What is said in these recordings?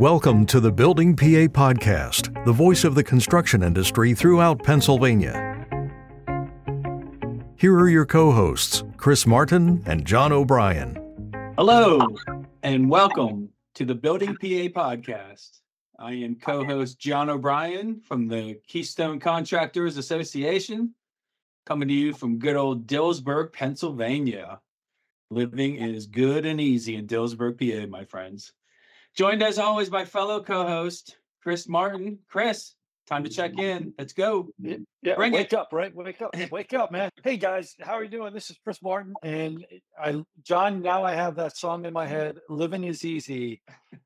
Welcome to the Building PA Podcast, the voice of the construction industry throughout Pennsylvania. Here are your co hosts, Chris Martin and Jon O'Brien. Hello, and welcome to the Building PA Podcast. I am co host Jon O'Brien from the Keystone Contractors Association, coming to you from good old Dillsburg, Pennsylvania. Living is good and easy in Dillsburg, PA, my friends. Joined as always by fellow co-host Chris Martin. Chris, time to check in. Let's go. Yeah, yeah Bring wake it. up, right? Wake up, wake up, man. Hey guys, how are you doing? This is Chris Martin, and I, Jon. Now I have that song in my head. Living is easy,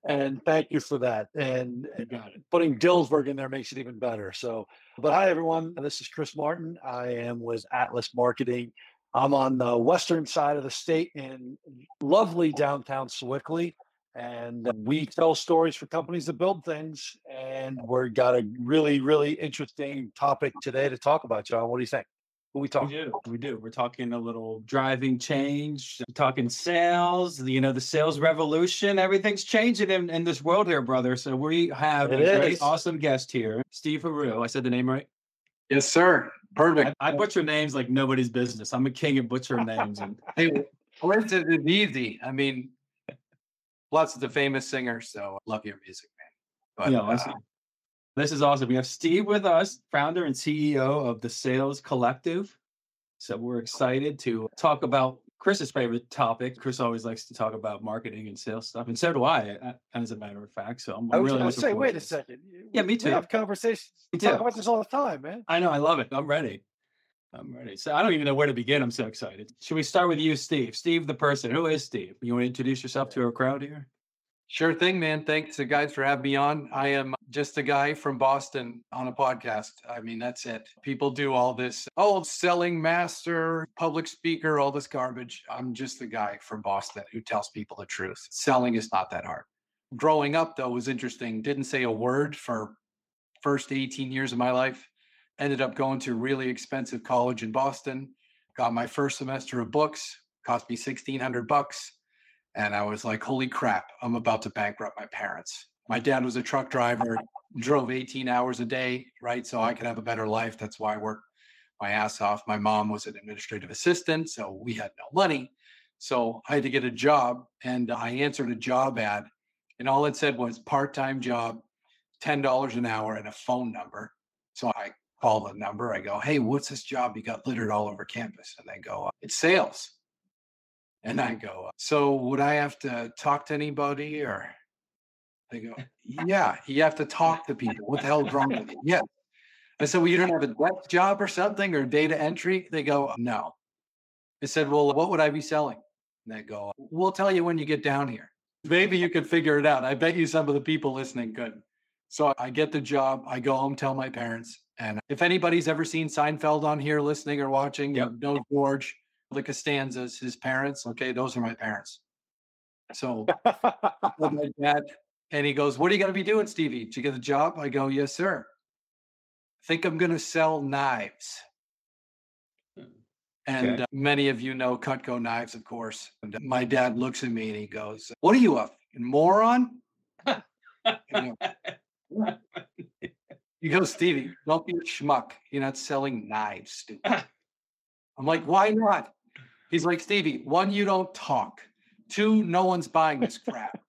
and thank you for that. And You got it. putting Dillsburg in there makes it even better. So, but hi everyone. This is Chris Martin. I am with Atlas Marketing. I'm on the western side of the state in lovely downtown Sewickley. And we tell stories for companies that build things. And we've got a really, really interesting topic today to talk about, Jon. What do you think? Who we talk? We do. We do. We're talking a little driving change, talking sales, you know, the sales revolution. Everything's changing in, in this world here, brother. So we have It a great, awesome guest here, Steve Heroux. I said the name right? Yes, sir. Perfect. I, I butcher names like nobody's business. I'm a king of butcher names. And Hey, listen, it's easy. I mean, plus it's a famous singer, so I love your music, man. But Yeah, uh. This is awesome. We have Steve with us, founder and CEO of the Sales Collective. So we're excited to talk about Chris's favorite topic. Chris always likes to talk about marketing and sales stuff, and so do I, as a matter of fact. So I'm, I was really going to say, wait a second. Yeah, me We too. have conversations. We Me talk about this all the time, man. I know, I love it. I'm ready. I'm ready. So I don't even know where to begin. I'm so excited. Should we start with you, Steve? Steve, the person. Who is Steve? You want to introduce yourself to our crowd here? sure thing, man. Thanks, uh, guys, for having me on. I am just a guy from Boston on a podcast. I mean, that's it. People do all this, oh, selling master, public speaker, all this garbage. I'm just the guy from Boston who tells people the truth. Selling is not that hard. Growing up, though, was interesting. Didn't say a word for first 18 years of my life. Ended up going to a really expensive college in Boston. Got my first semester of books. Cost me 1600 bucks. And I was like, holy crap, I'm about to bankrupt my parents. My dad was a truck driver, drove 18 hours a day, right? So I could have a better life. That's why I worked my ass off. My mom was an administrative assistant, so we had no money. So I had to get a job, and I answered a job ad, and all it said was part time job, $10 an hour, and a phone number. So I call the number. I go, hey, what's this job you got littered all over campus? And they go, it's sales. And I go, so would I have to talk to anybody or they go, yeah, you have to talk to people. What the hell's wrong with you? Yeah. I said, well, you don't have a desk job or something or data entry? They go, no. I said, well, what would I be selling? And they go, we'll tell you when you get down here. Maybe you could figure it out. I bet you some of the people listening could. So I get the job. I go home, tell my parents. And if anybody's ever seen Seinfeld on here listening or watching, Yep. knows George, the Costanzas, his parents. Okay, those are my parents. So my dad, and he goes, What are you going to be doing, Stevie? Did you get a job? I go, Yes, sir. I think I'm going to sell knives. And Okay. uh, many of you know Cutco knives, of course. And uh, my dad looks at me and he goes, What are you, a moron? I go, he goes, Stevie, don't be a schmuck. You're not selling knives, stupid. I'm like, why not? He's like, Stevie, one, you don't talk. Two, no one's buying this crap.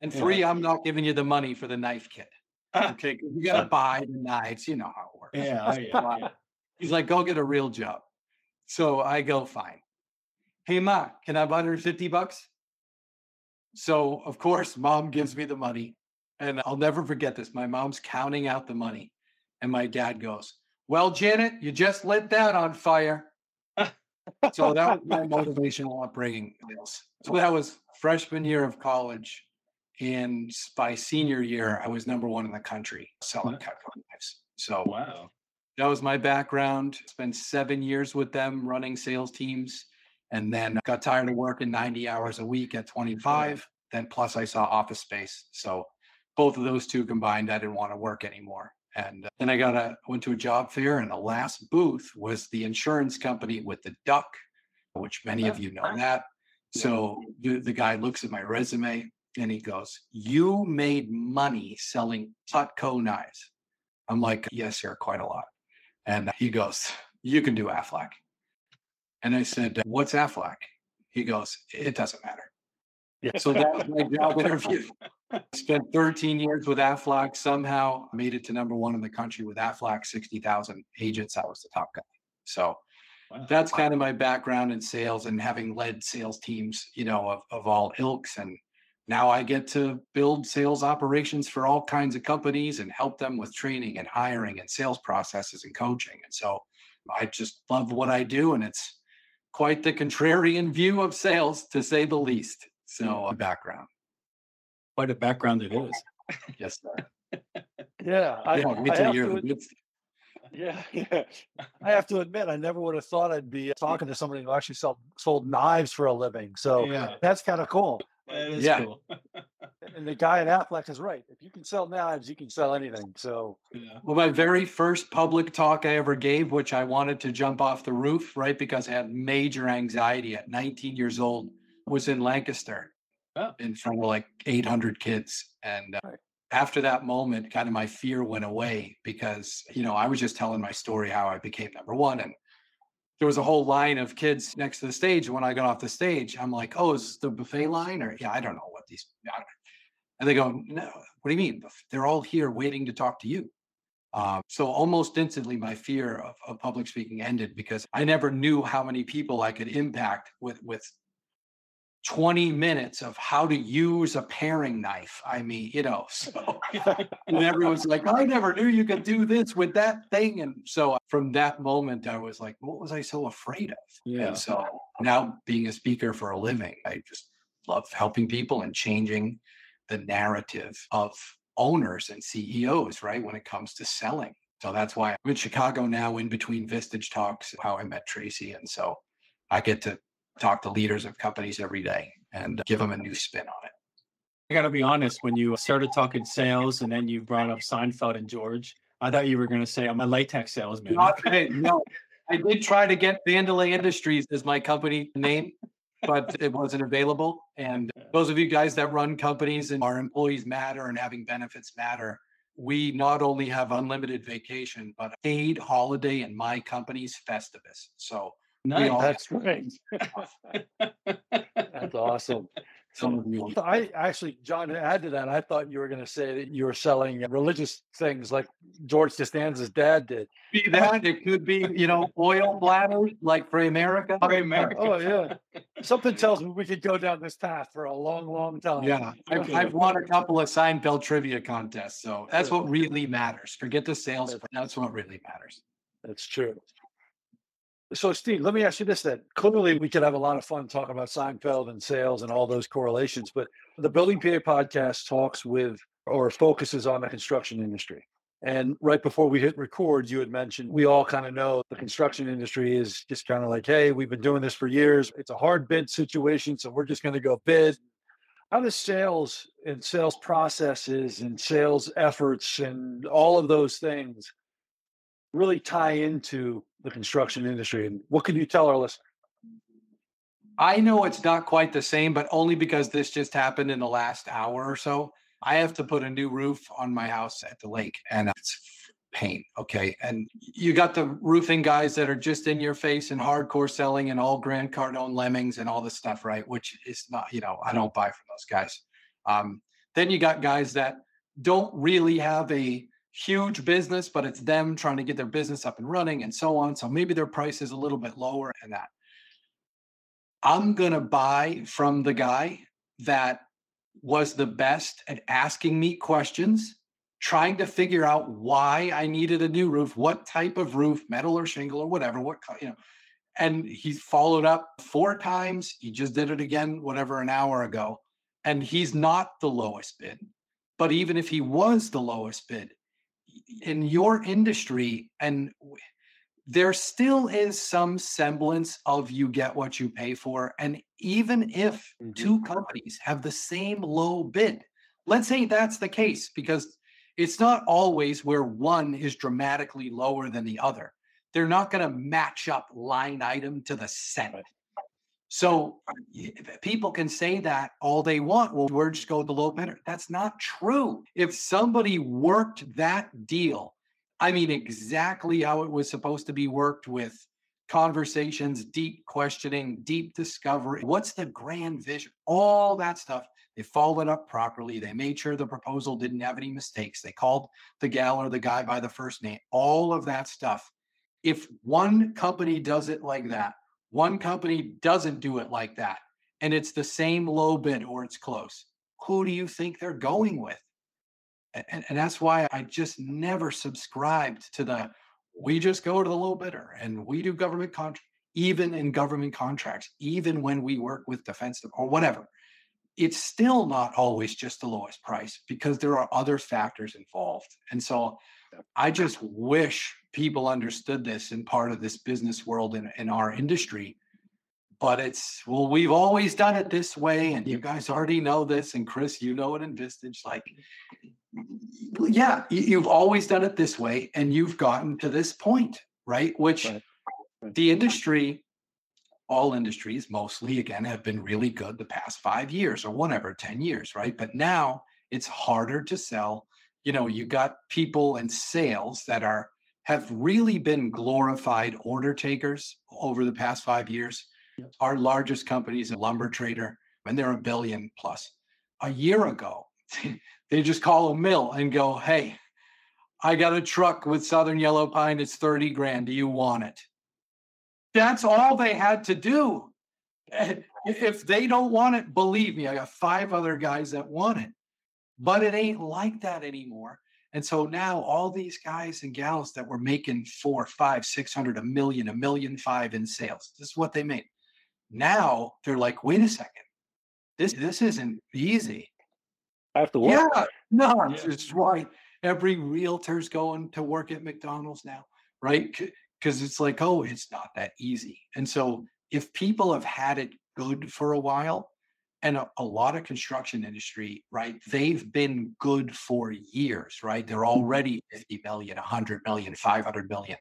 And three, I'm not giving you the money for the knife kit. Okay, you gotta buy the knives. You know how it works. Yeah, yeah, yeah. He's like, go get a real job. So I go, fine. Hey, Ma, can I have 150 bucks? So, of course, mom gives me the money. And I'll never forget this. My mom's counting out the money. And my dad goes, Well, Janet, you just lit that on fire. so that was my motivational upbringing. So that was freshman year of college. And by senior year, I was number one in the country selling Cutco knives. So Wow. that was my background. Spent seven years with them running sales teams and then got tired of working 90 hours a week at 25. Then plus I saw office space. So both of those two combined, I didn't want to work anymore. And then I got a went to a job fair and the last booth was the insurance company with the duck, which many of you know uh-huh. that. So the, the guy looks at my resume And he goes, You made money selling Cutco knives. I'm like, Yes, sir, quite a lot. And he goes, You can do Aflac. And I said, What's Aflac? He goes, It doesn't matter. Yeah. So that was my job interview. Spent 13 years with Aflac, somehow made it to number one in the country with Aflac, 60,000 agents. I was the top guy. So Wow. that's kind of my background in sales and having led sales teams, you know, of, of all ilks. And now I get to build sales operations for all kinds of companies and help them with training and hiring and sales processes and coaching. And so I just love what I do. And it's quite the contrarian view of sales, to say the least. So, a background. Quite a background it is. Yes, sir. Yeah, I, yeah, me I have You're to the yeah, yeah. I have to admit, I never would have thought I'd be talking to somebody who actually sold sold knives for a living. So yeah, that's kind of cool. that is Yeah. cool. And the guy at Aflac is right. If you can sell knives, you can sell anything. So Yeah. Well, my very first public talk I ever gave, which I wanted to jump off the roof, right? Because I had major anxiety at 19 years old, was in Lancaster Oh. in front of like 800 kids. And uh, Right. after that moment, kind of my fear went away because, you know, I was just telling my story how I became number one. And there was a whole line of kids next to the stage. When I got off the stage, I'm like, oh, is this the buffet line? Or, yeah, I don't know what these, and they go, no, what do you mean? They're all here waiting to talk to you. Um, so almost instantly, my fear of, of public speaking ended because I never knew how many people I could impact with with 20 minutes of how to use a paring knife. I mean, you know, so and everyone's like, I never knew you could do this with that thing. And so uh, from that moment, I was like, what was I so afraid of? Yeah. And so now being a speaker for a living, I just love helping people and changing the narrative of owners and CEOs, right? When it comes to selling. So that's why I'm in Chicago now in between Vistage talks, how I met Tracy. And so I get to talk to leaders of companies every day and give them a new spin on it. I got to be honest, when you started talking sales and then you brought up Seinfeld and George, I thought you were going to say I'm a latex salesman. Not, no, I did try to get Vandelay Industries as my company name, but it wasn't available. And those of you guys that run companies and our employees matter and having benefits matter, we not only have unlimited vacation, but paid holiday in my company's Festivus. So nice. all- that's great. That's awesome. some of you, I actually, Jon, to add to that, I thought you were going to say that you were selling religious things like George Costanza's dad did. be that it could be, you know, oil bladders like for America. For America. Oh yeah, something tells me we could go down this path for a long, long time. Yeah, I've, I've won a couple of Seinfeld trivia contests, so that's what really matters. Forget the sales, that's what really matters. That's true. So, Steve, let me ask you this then. Clearly, we could have a lot of fun talking about Seinfeld and sales and all those correlations, but the Building PA podcast talks with or focuses on the construction industry. And right before we hit record, you had mentioned we all kind of know the construction industry is just kind of like, hey, we've been doing this for years. It's a hard bid situation, so we're just going to go bid. How does sales and sales processes and sales efforts and all of those things really tie into the construction industry? And what can you tell our listeners? I know it's not quite the same, but only because this just happened in the last hour or so. I have to put a new roof on my house at the lake, and it's pain. Okay. And you got the roofing guys that are just in your face and hardcore selling and all Grant Cardone lemmings and all this stuff, right? Which is not, you know, I don't buy from those guys. Um, then you got guys that don't really have a huge business, but it's them trying to get their business up and running and so on. So maybe their price is a little bit lower and that. I'm going to buy from the guy that was the best at asking me questions, trying to figure out why I needed a new roof, what type of roof, metal or shingle or whatever, what, you know. And he followed up four times. He just did it again, whatever, an hour ago. And he's not the lowest bid. But even if he was the lowest bid, in your industry, and there still is some semblance of you get what you pay for. And even if Mhm. two companies have the same low bid, let's say that's the case, because it's not always where one is dramatically lower than the other. They're not going to match up line item to the cent. So people can say that all they want. Well, we're just going the low bidder. That's not true. If somebody worked that deal, I mean, exactly how it was supposed to be worked with conversations, deep questioning, deep discovery. What's the grand vision? All that stuff. They followed up properly. They made sure the proposal didn't have any mistakes. They called the gal or the guy by the first name. All of that stuff. If one company does it like that, one company doesn't do it like that, and it's the same low bid or it's close, who do you think they're going with? And, and that's why I just never subscribed to the we just go to the low bidder and we do government contracts, even in government contracts, even when we work with defense or whatever. It's still not always just the lowest price because there are other factors involved. And so I just wish people understood this in part of this business world in, in our industry. But it's, well, we've always done it this way. And you guys already know this. And Chris, you know it in Vistage. Like, yeah, you've always done it this way. And you've gotten to this point, right? Which right. Right. the industry, all industries mostly, again, have been really good the past five years or whatever, 10 years, right? But now it's harder to sell you know you got people in sales that are have really been glorified order takers over the past five years. Yes. our largest company is a lumber trader and they're a billion plus. A year ago they just call a mill and go hey i got a truck with southern yellow pine it's 30 grand do you want it? That's all they had to do. If they don't want it believe me i got five other guys that want it but it ain't like that anymore. And so now all these guys and gals that were making four, five, six hundred, a million, a million five in sales, this is what they made. Now they're like, wait a second, this this isn't easy. I have to work. Yeah, no, yeah. it's right. Every realtor's going to work at McDonald's now, right? Because it's like, oh, it's not that easy. And so if people have had it good for a while, and a, a, lot of construction industry, right? They've been good for years, right? They're mm-hmm. already 50 million, 100 million, 500 million.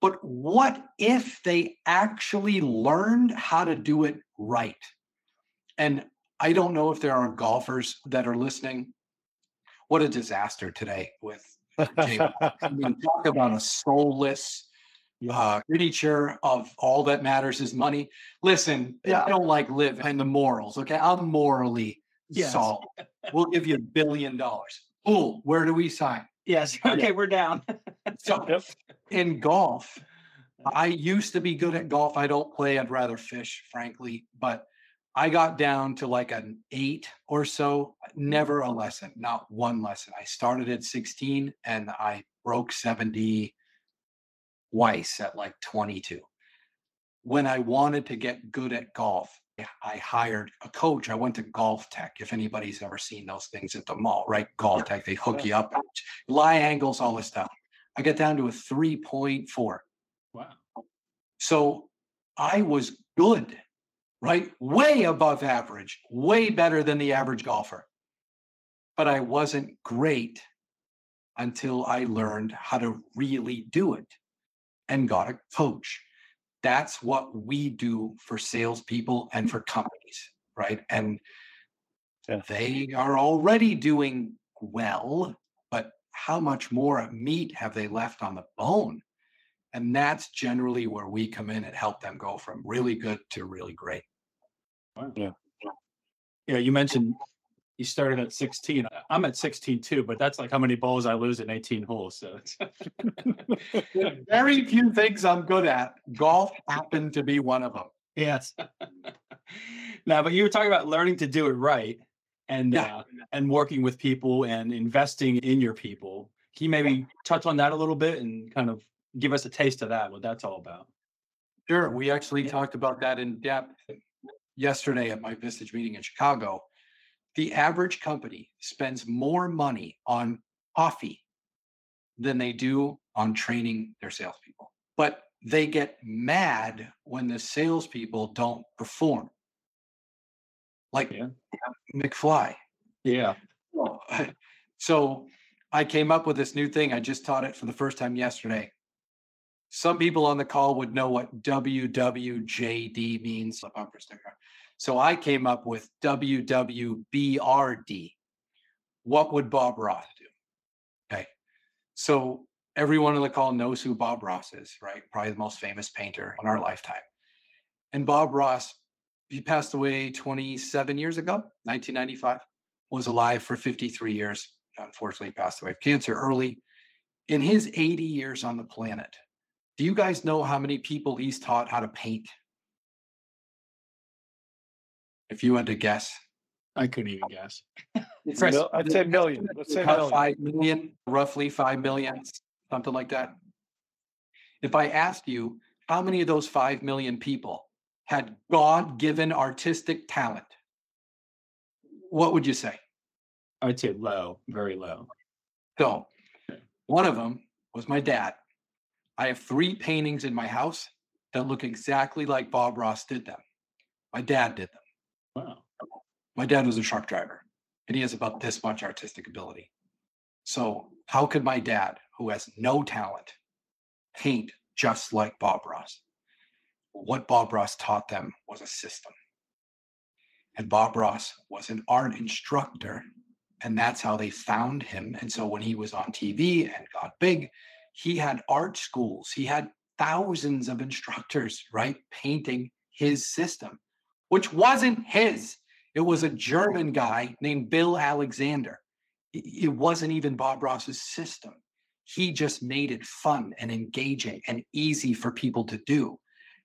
But what if they actually learned how to do it right? And I don't know if there are golfers that are listening. What a disaster today with I mean, talk about a soulless, uh, chair of all that matters is money. Listen, yeah. I don't like live in the morals. Okay, I'm morally yes. solid. we'll give you a billion dollars. Oh, where do we sign? Yes. Okay, yeah. we're down. so yep. in golf, I used to be good at golf. I don't play. I'd rather fish, frankly. But I got down to like an eight or so. Never a lesson, not one lesson. I started at 16 and I broke 70 twice at like 22. When I wanted to get good at golf, eh, I hired a coach. I went to GolfTec. If anybody's ever seen those things at the mall, right? GolfTec, they hook you up, lie angles, all this stuff. I get down to a 3.4. Wow. So I was good, right? Way above average, way better than the average golfer. But I wasn't great until I learned how to really do it and got a coach. That's what we do for salespeople and for companies, right? And yeah. they are already doing well, but how much more meat have they left on the bone? And that's generally where we come in and help them go from really good to really great. Yeah. Yeah, you mentioned you started at 16. I'm at 16 too, but that's like how many balls I lose in 18 holes. So very few things I'm good at. Golf happened to be one of them. Yes. now, but you were talking about learning to do it right and yeah. uh, and working with people and investing in your people. Can you maybe touch on that a little bit and kind of give us a taste of that, what that's all about? Sure. We actually talked about that in depth yesterday at my Vistage meeting in Chicago the average company spends more money on coffee than they do on training their salespeople. But they get mad when the salespeople don't perform. Like yeah. McFly. Yeah. Oh, so I came up with this new thing. I just taught it for the first time yesterday. Some people on the call would know what WWJD means, the bumper sticker. So I came up with WWBRD. What would Bob Ross do? Okay. So everyone on the call knows who Bob Ross is, right? Probably the most famous painter in our lifetime. And Bob Ross, he passed away 27 years ago, 1995, was alive for 53 years. Unfortunately, passed away of cancer early. In his 80 years on the planet, do you guys know how many people he's taught how to paint? If you had to guess, I couldn't even guess. Mil- I'd say million. Let's say million. five million, roughly five million, something like that. If I asked you how many of those five million people had God given artistic talent, what would you say? I'd say low, very low. So, one of them was my dad. I have three paintings in my house that look exactly like Bob Ross did them. My dad did them. Wow. My dad was a truck driver and he has about this much artistic ability. So, how could my dad, who has no talent, paint just like Bob Ross? What Bob Ross taught them was a system. And Bob Ross was an art instructor, and that's how they found him. And so, when he was on TV and got big, he had art schools, he had thousands of instructors, right, painting his system, which wasn't his. It was a German guy named Bill Alexander. It wasn't even Bob Ross's system. He just made it fun and engaging and easy for people to do.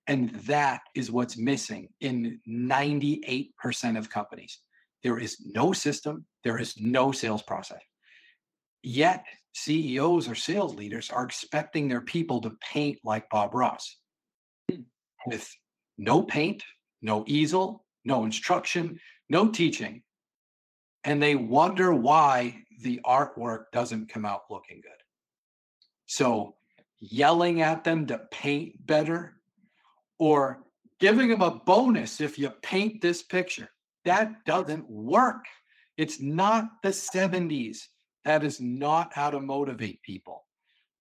And that is what's missing in 98% of companies. There is no system, there is no sales process. Yet, CEOs or sales leaders are expecting their people to paint like Bob Ross with no paint, no easel, no instruction, no teaching. And they wonder why the artwork doesn't come out looking good. So, yelling at them to paint better or giving them a bonus if you paint this picture, that doesn't work. It's not the 70s. That is not how to motivate people.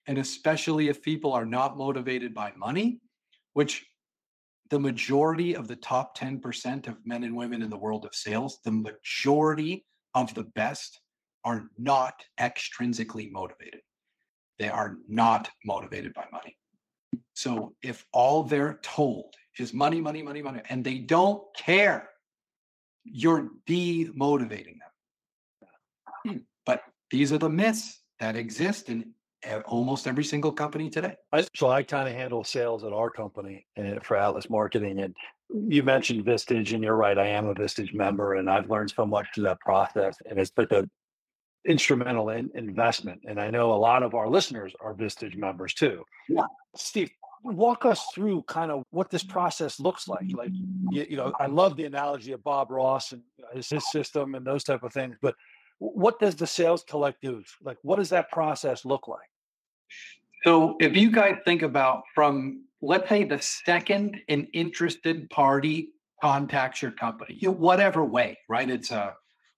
And especially if people are not motivated by money, which the majority of the top 10% of men and women in the world of sales, the majority of the best are not extrinsically motivated. They are not motivated by money. So if all they're told is money, money, money, money, and they don't care, you're demotivating them. Hmm, but these are the myths that exist in e- almost every single company today. I, so I kind of handle sales at our company and for Atlas Marketing. And you mentioned Vistage, and you're right. I am a Vistage member, and I've learned so much through that process. And it's such a instrumental in, investment. And I know a lot of our listeners are Vistage members too. Yeah. Steve, walk us through kind of what this process looks like. Like, you, you know, I love the analogy of Bob Ross and his, his system and those type of things. But what does the sales collective like? What does that process look like? So if you guys think about from let's say the second an interested party contacts your company, you know, whatever way, right? It's a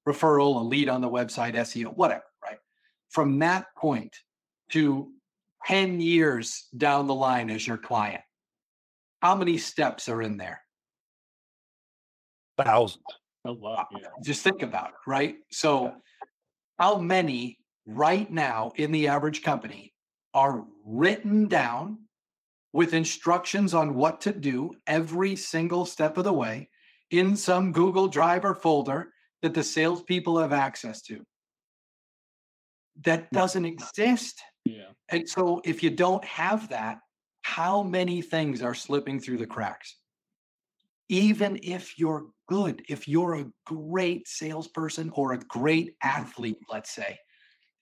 referral, a lead on the website, SEO, whatever, right? From that point to 10 years down the line as your client, how many steps are in there? Thousands. A lot. Uh, yeah. Just think about it, right? So, how many right now in the average company are written down with instructions on what to do every single step of the way in some Google Drive or folder that the salespeople have access to? That doesn't exist. Yeah. And so, if you don't have that, how many things are slipping through the cracks? Even if you're good, if you're a great salesperson or a great athlete, let's say,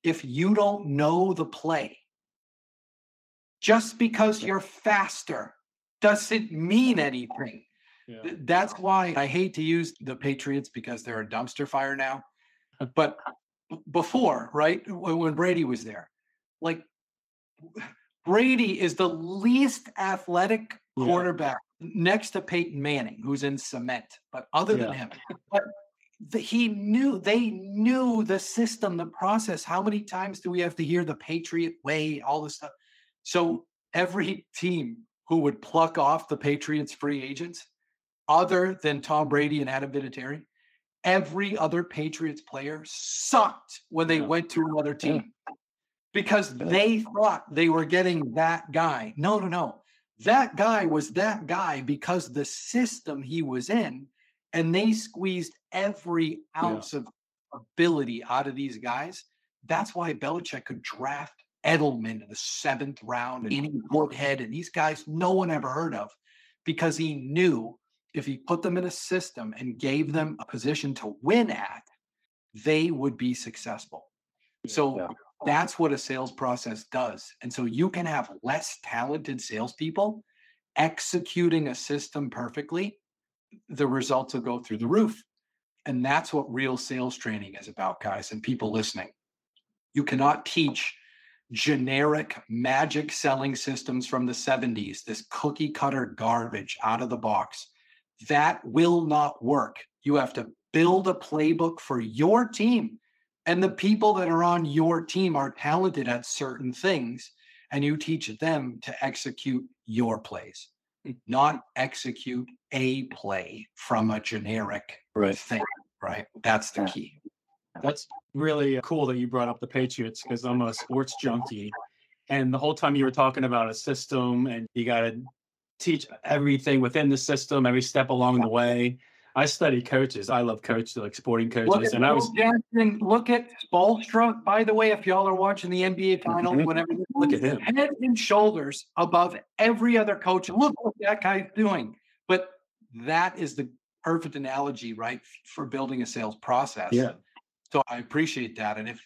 if you don't know the play, just because you're faster doesn't mean anything. Yeah. That's why I hate to use the Patriots because they're a dumpster fire now. But before, right, when Brady was there, like Brady is the least athletic Yeah. quarterback next to Peyton Manning, who's in cement. But other than him, but the, he knew they knew the system, the process. How many times do we have to hear the Patriot way, all this stuff? So every team who would pluck off the Patriots free agents, other than Tom Brady and Adam Vinatieri, every other Patriots player sucked when they Yeah. went to another team because they thought they were getting that guy. No, no, no. That guy was that guy because the system he was in, and they squeezed every ounce of ability out of these guys. That's why Belichick could draft Edelman in the seventh round and Andy Woodhead and these guys no one ever heard of because he knew if he put them in a system and gave them a position to win at, they would be successful. So Yeah. that's what a sales process does. And so you can have less talented salespeople executing a system perfectly, the results will go through the roof. And that's what real sales training is about, guys, and people listening. You cannot teach generic magic selling systems from the 70s, this cookie cutter garbage out of the box. That will not work. You have to build a playbook for your team. And the people that are on your team are talented at certain things, and you teach them to execute your plays, not execute a play from a generic Right. thing, right? That's the key. That's really cool that you brought up the Patriots because I'm a sports junkie. And the whole time you were talking about a system and you got to teach everything within the system, every step along the way. I study coaches. I love coaches, like sporting coaches. And I was, Jackson. Look at Spoelstra. By the way, if y'all are watching the NBA finals, Mhm. whenever Look at him. head and shoulders above every other coach. Look what that guy's doing. But that is the perfect analogy, right, for building a sales process. yeah. So I appreciate that. And if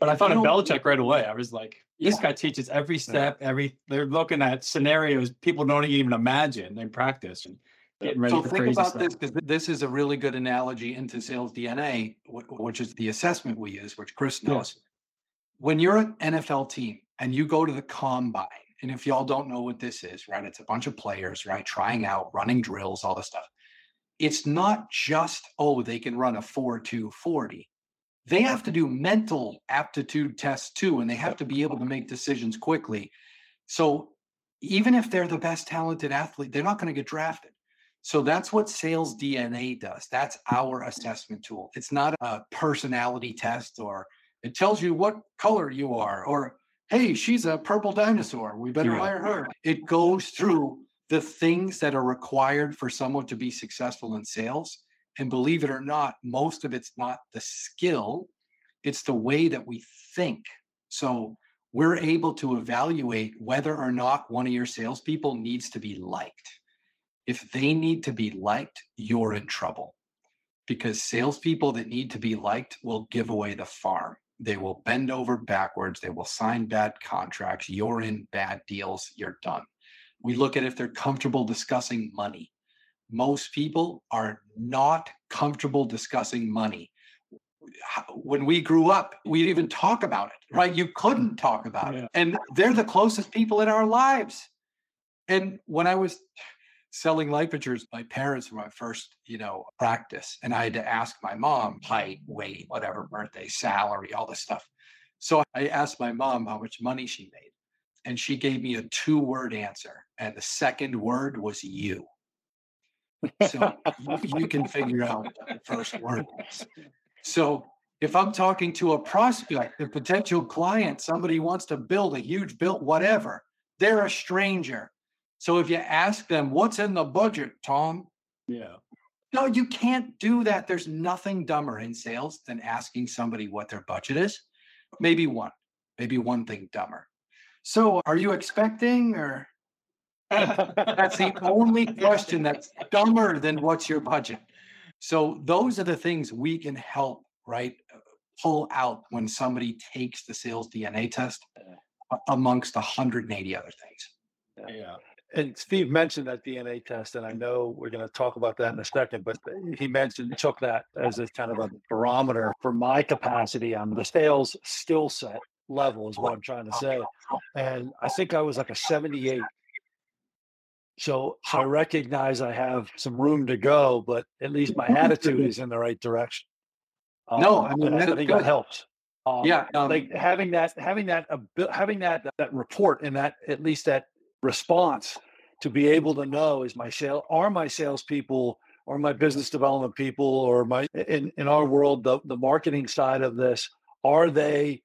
But I if thought of Belichick right away. I was like, this Yeah. guy teaches every step, every, they're looking at scenarios people don't even imagine in practice and getting ready so for think crazy about stuff. this because this is a really good analogy into sales DNA, which is the assessment we use, which Chris Yeah. knows. When you're an NFL team and you go to the combine, and if y'all don't know what this is, right, it's a bunch of players, right, trying out, running drills, all this stuff. It's not just, oh, they can run a 4 2 40. They have to mm-hmm. do mental aptitude tests too, and they have to be able to make decisions quickly. So even if they're the best talented athlete, they're not going to get drafted. So that's what sales DNA does. That's our assessment tool. It's not a personality test or it tells you what color you are or hey, she's a purple dinosaur. We better Yeah. hire her. It goes through the things that are required for someone to be successful in sales. And believe it or not, most of it's not the skill, it's the way that we think. So we're able to evaluate whether or not one of your salespeople needs to be liked. If they need to be liked, you're in trouble because salespeople that need to be liked will give away the farm. They will bend over backwards. They will sign bad contracts. You're in bad deals. You're done. We look at if they're comfortable discussing money. Most people are not comfortable discussing money. When we grew up, we'd even talk about it, right? You couldn't mm. talk about Yeah. it. And they're the closest people in our lives. And when I was selling life insurance, my parents were my first, you know, practice. And I had to ask my mom height, weight, whatever, birthday, salary, all this stuff. So I asked my mom how much money she made. And she gave me a two word answer. And the second word was you. So you, you can figure out what the first word was. So if I'm talking to a prospect, a potential client, somebody wants to build a huge build, whatever, they're a stranger. So if you ask them, what's in the budget, Tom? Yeah. No, you can't do that. There's nothing dumber in sales than asking somebody what their budget is. Maybe one, maybe one thing dumber. So are you expecting or that's the only question that's dumber than what's your budget. So those are the things we can help, right? Uh, pull out when somebody takes the sales DNA test a- amongst 180 other things. Yeah. And Steve mentioned that DNA test, and I know we're going to talk about that in a second, but uh, he mentioned took that as a kind of a barometer for my capacity on the sales skill set level, is what I'm trying to say. And I think I was like a 78. So I recognize I have some room to go, but at least my attitude is in the right direction. No, Um, I mean, I think that helps. Um, yeah, um, like having that, having that, having that that report and that at least that response to be able to know is my sale are my salespeople or my business development people or my in in our world the the marketing side of this are they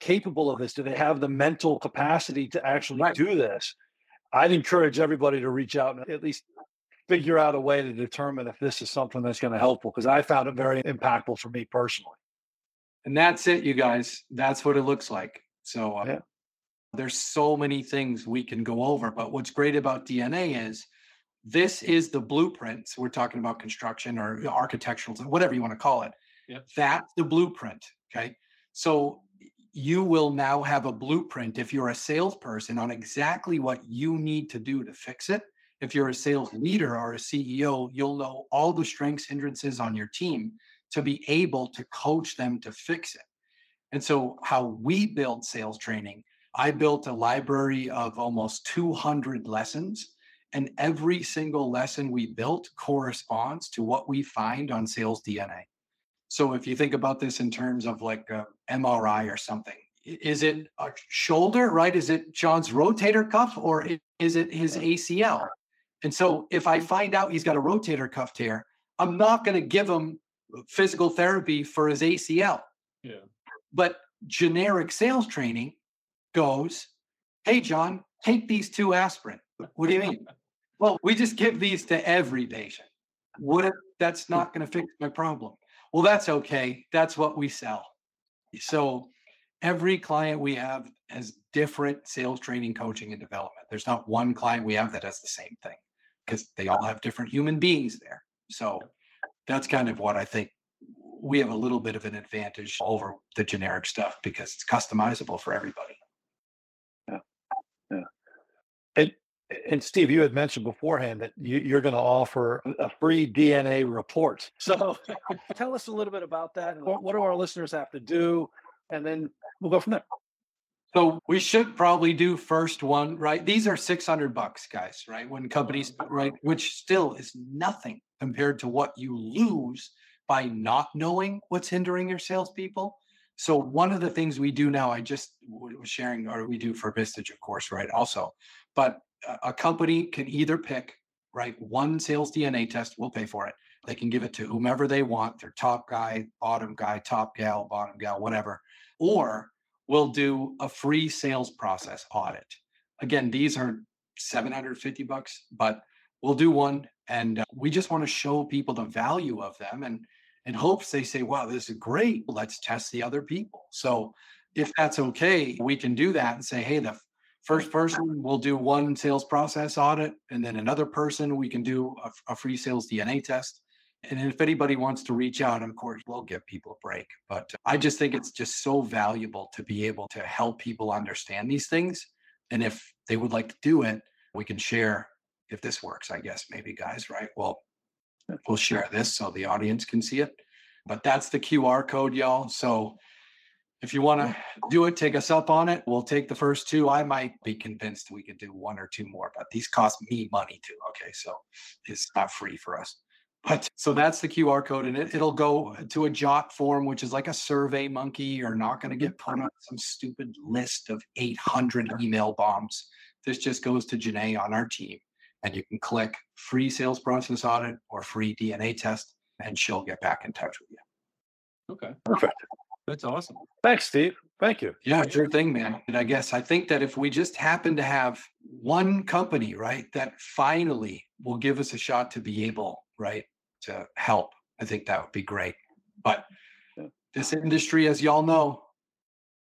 capable of this? Do they have the mental capacity to actually right. do this? I'd encourage everybody to reach out and at least figure out a way to determine if this is something that's going to helpful because I found it very impactful for me personally. And that's it, you guys. That's what it looks like. So uh, yeah. there's so many things we can go over. But what's great about DNA is this is the blueprint. So we're talking about construction or architectural, whatever you want to call it. Yep. That's the blueprint. Okay. So you will now have a blueprint if you're a salesperson on exactly what you need to do to fix it. If you're a sales leader or a CEO, you'll know all the strengths, hindrances on your team to be able to coach them to fix it. And so, how we build sales training, I built a library of almost 200 lessons, and every single lesson we built corresponds to what we find on sales DNA. So if you think about this in terms of like a MRI or something, is it a shoulder, right? Is it Jon's rotator cuff or is it his ACL? And so if I mm-hmm. find out he's got a rotator cuff tear, I'm not going to give him uh, physical therapy for his ACL. Yeah. But generic sales training goes, hey, Jon, take these two aspirin. What do you mean? well, we just give these to every patient. What if that's not going to fix my problem? Well, that's okay. That's what we sell. So every client we have has different sales training, coaching, and development. There's not one client we have that does the same thing because they all have different human beings there. So that's kind of what I think we have a little bit of an advantage over the generic stuff because it's customizable for everybody. Yeah. Yeah. It, and Steve, you had mentioned beforehand that you, are going to offer a free DNA report. So tell us a little bit about that. What, what do our listeners have to do? And then we'll go from there. So we should probably do first one, right? These are 600 bucks, guys, right? When companies, right, which still is nothing compared to what you lose by not knowing what's hindering your salespeople. So one of the things we do now, I just was sharing, or we do for Vistage, of course, right? Also, but a company can either pick right one sales DNA test, we'll pay for it. They can give it to whomever they want, their top guy, bottom guy, top gal, bottom gal, whatever, or we'll do a free sales process audit. Again, these are 750 bucks, but we'll do one and uh, we just want to show people the value of them and in hopes they say, wow, this is great. Let's test the other people. So if that's okay, we can do that and say, hey, the First person, we'll do one sales process audit, and then another person, we can do a, a free sales DNA test. And if anybody wants to reach out, of course, we'll give people a break. But I just think it's just so valuable to be able to help people understand these things. And if they would like to do it, we can share if this works, I guess, maybe, guys, right? Well, we'll share this so the audience can see it. But that's the QR code, y'all. So if you want to do it, take us up on it. We'll take the first two. I might be convinced we could do one or two more, but these cost me money too. Okay. So it's not free for us. But so that's the QR code, and it, it'll go to a jot form, which is like a survey monkey. You're not going to get put on some stupid list of 800 email bombs. This just goes to Janae on our team, and you can click free sales process audit or free DNA test, and she'll get back in touch with you. Okay. Perfect. That's awesome. Thanks, Steve. Thank you. Yeah, sure thing, man. And I guess I think that if we just happen to have one company, right, that finally will give us a shot to be able, right, to help, I think that would be great. But this industry, as y'all know,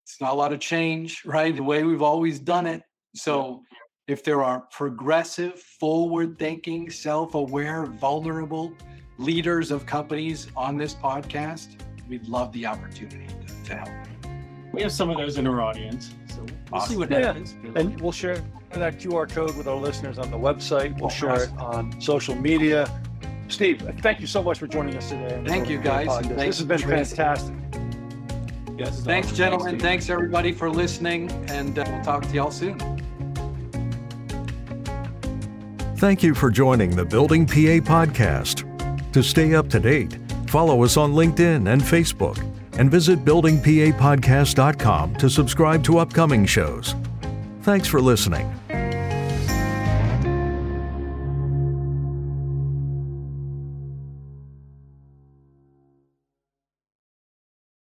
it's not a lot of change, right? The way we've always done it. So if there are progressive, forward thinking, self aware, vulnerable leaders of companies on this podcast, we'd love the opportunity to, to help. We have some of those in our audience, so we'll awesome. see what yeah. happens. And we'll share that QR code with our listeners on the website. We'll share it on social media. Steve, thank you so much for joining us today. Thank you, guys. This has been fantastic. Yes, thanks, awesome. gentlemen. Thanks, thanks, everybody, for listening, and uh, we'll talk to y'all soon. Thank you for joining the Building PA podcast. To stay up to date, follow us on LinkedIn and Facebook and visit buildingpapodcast.com to subscribe to upcoming shows. Thanks for listening.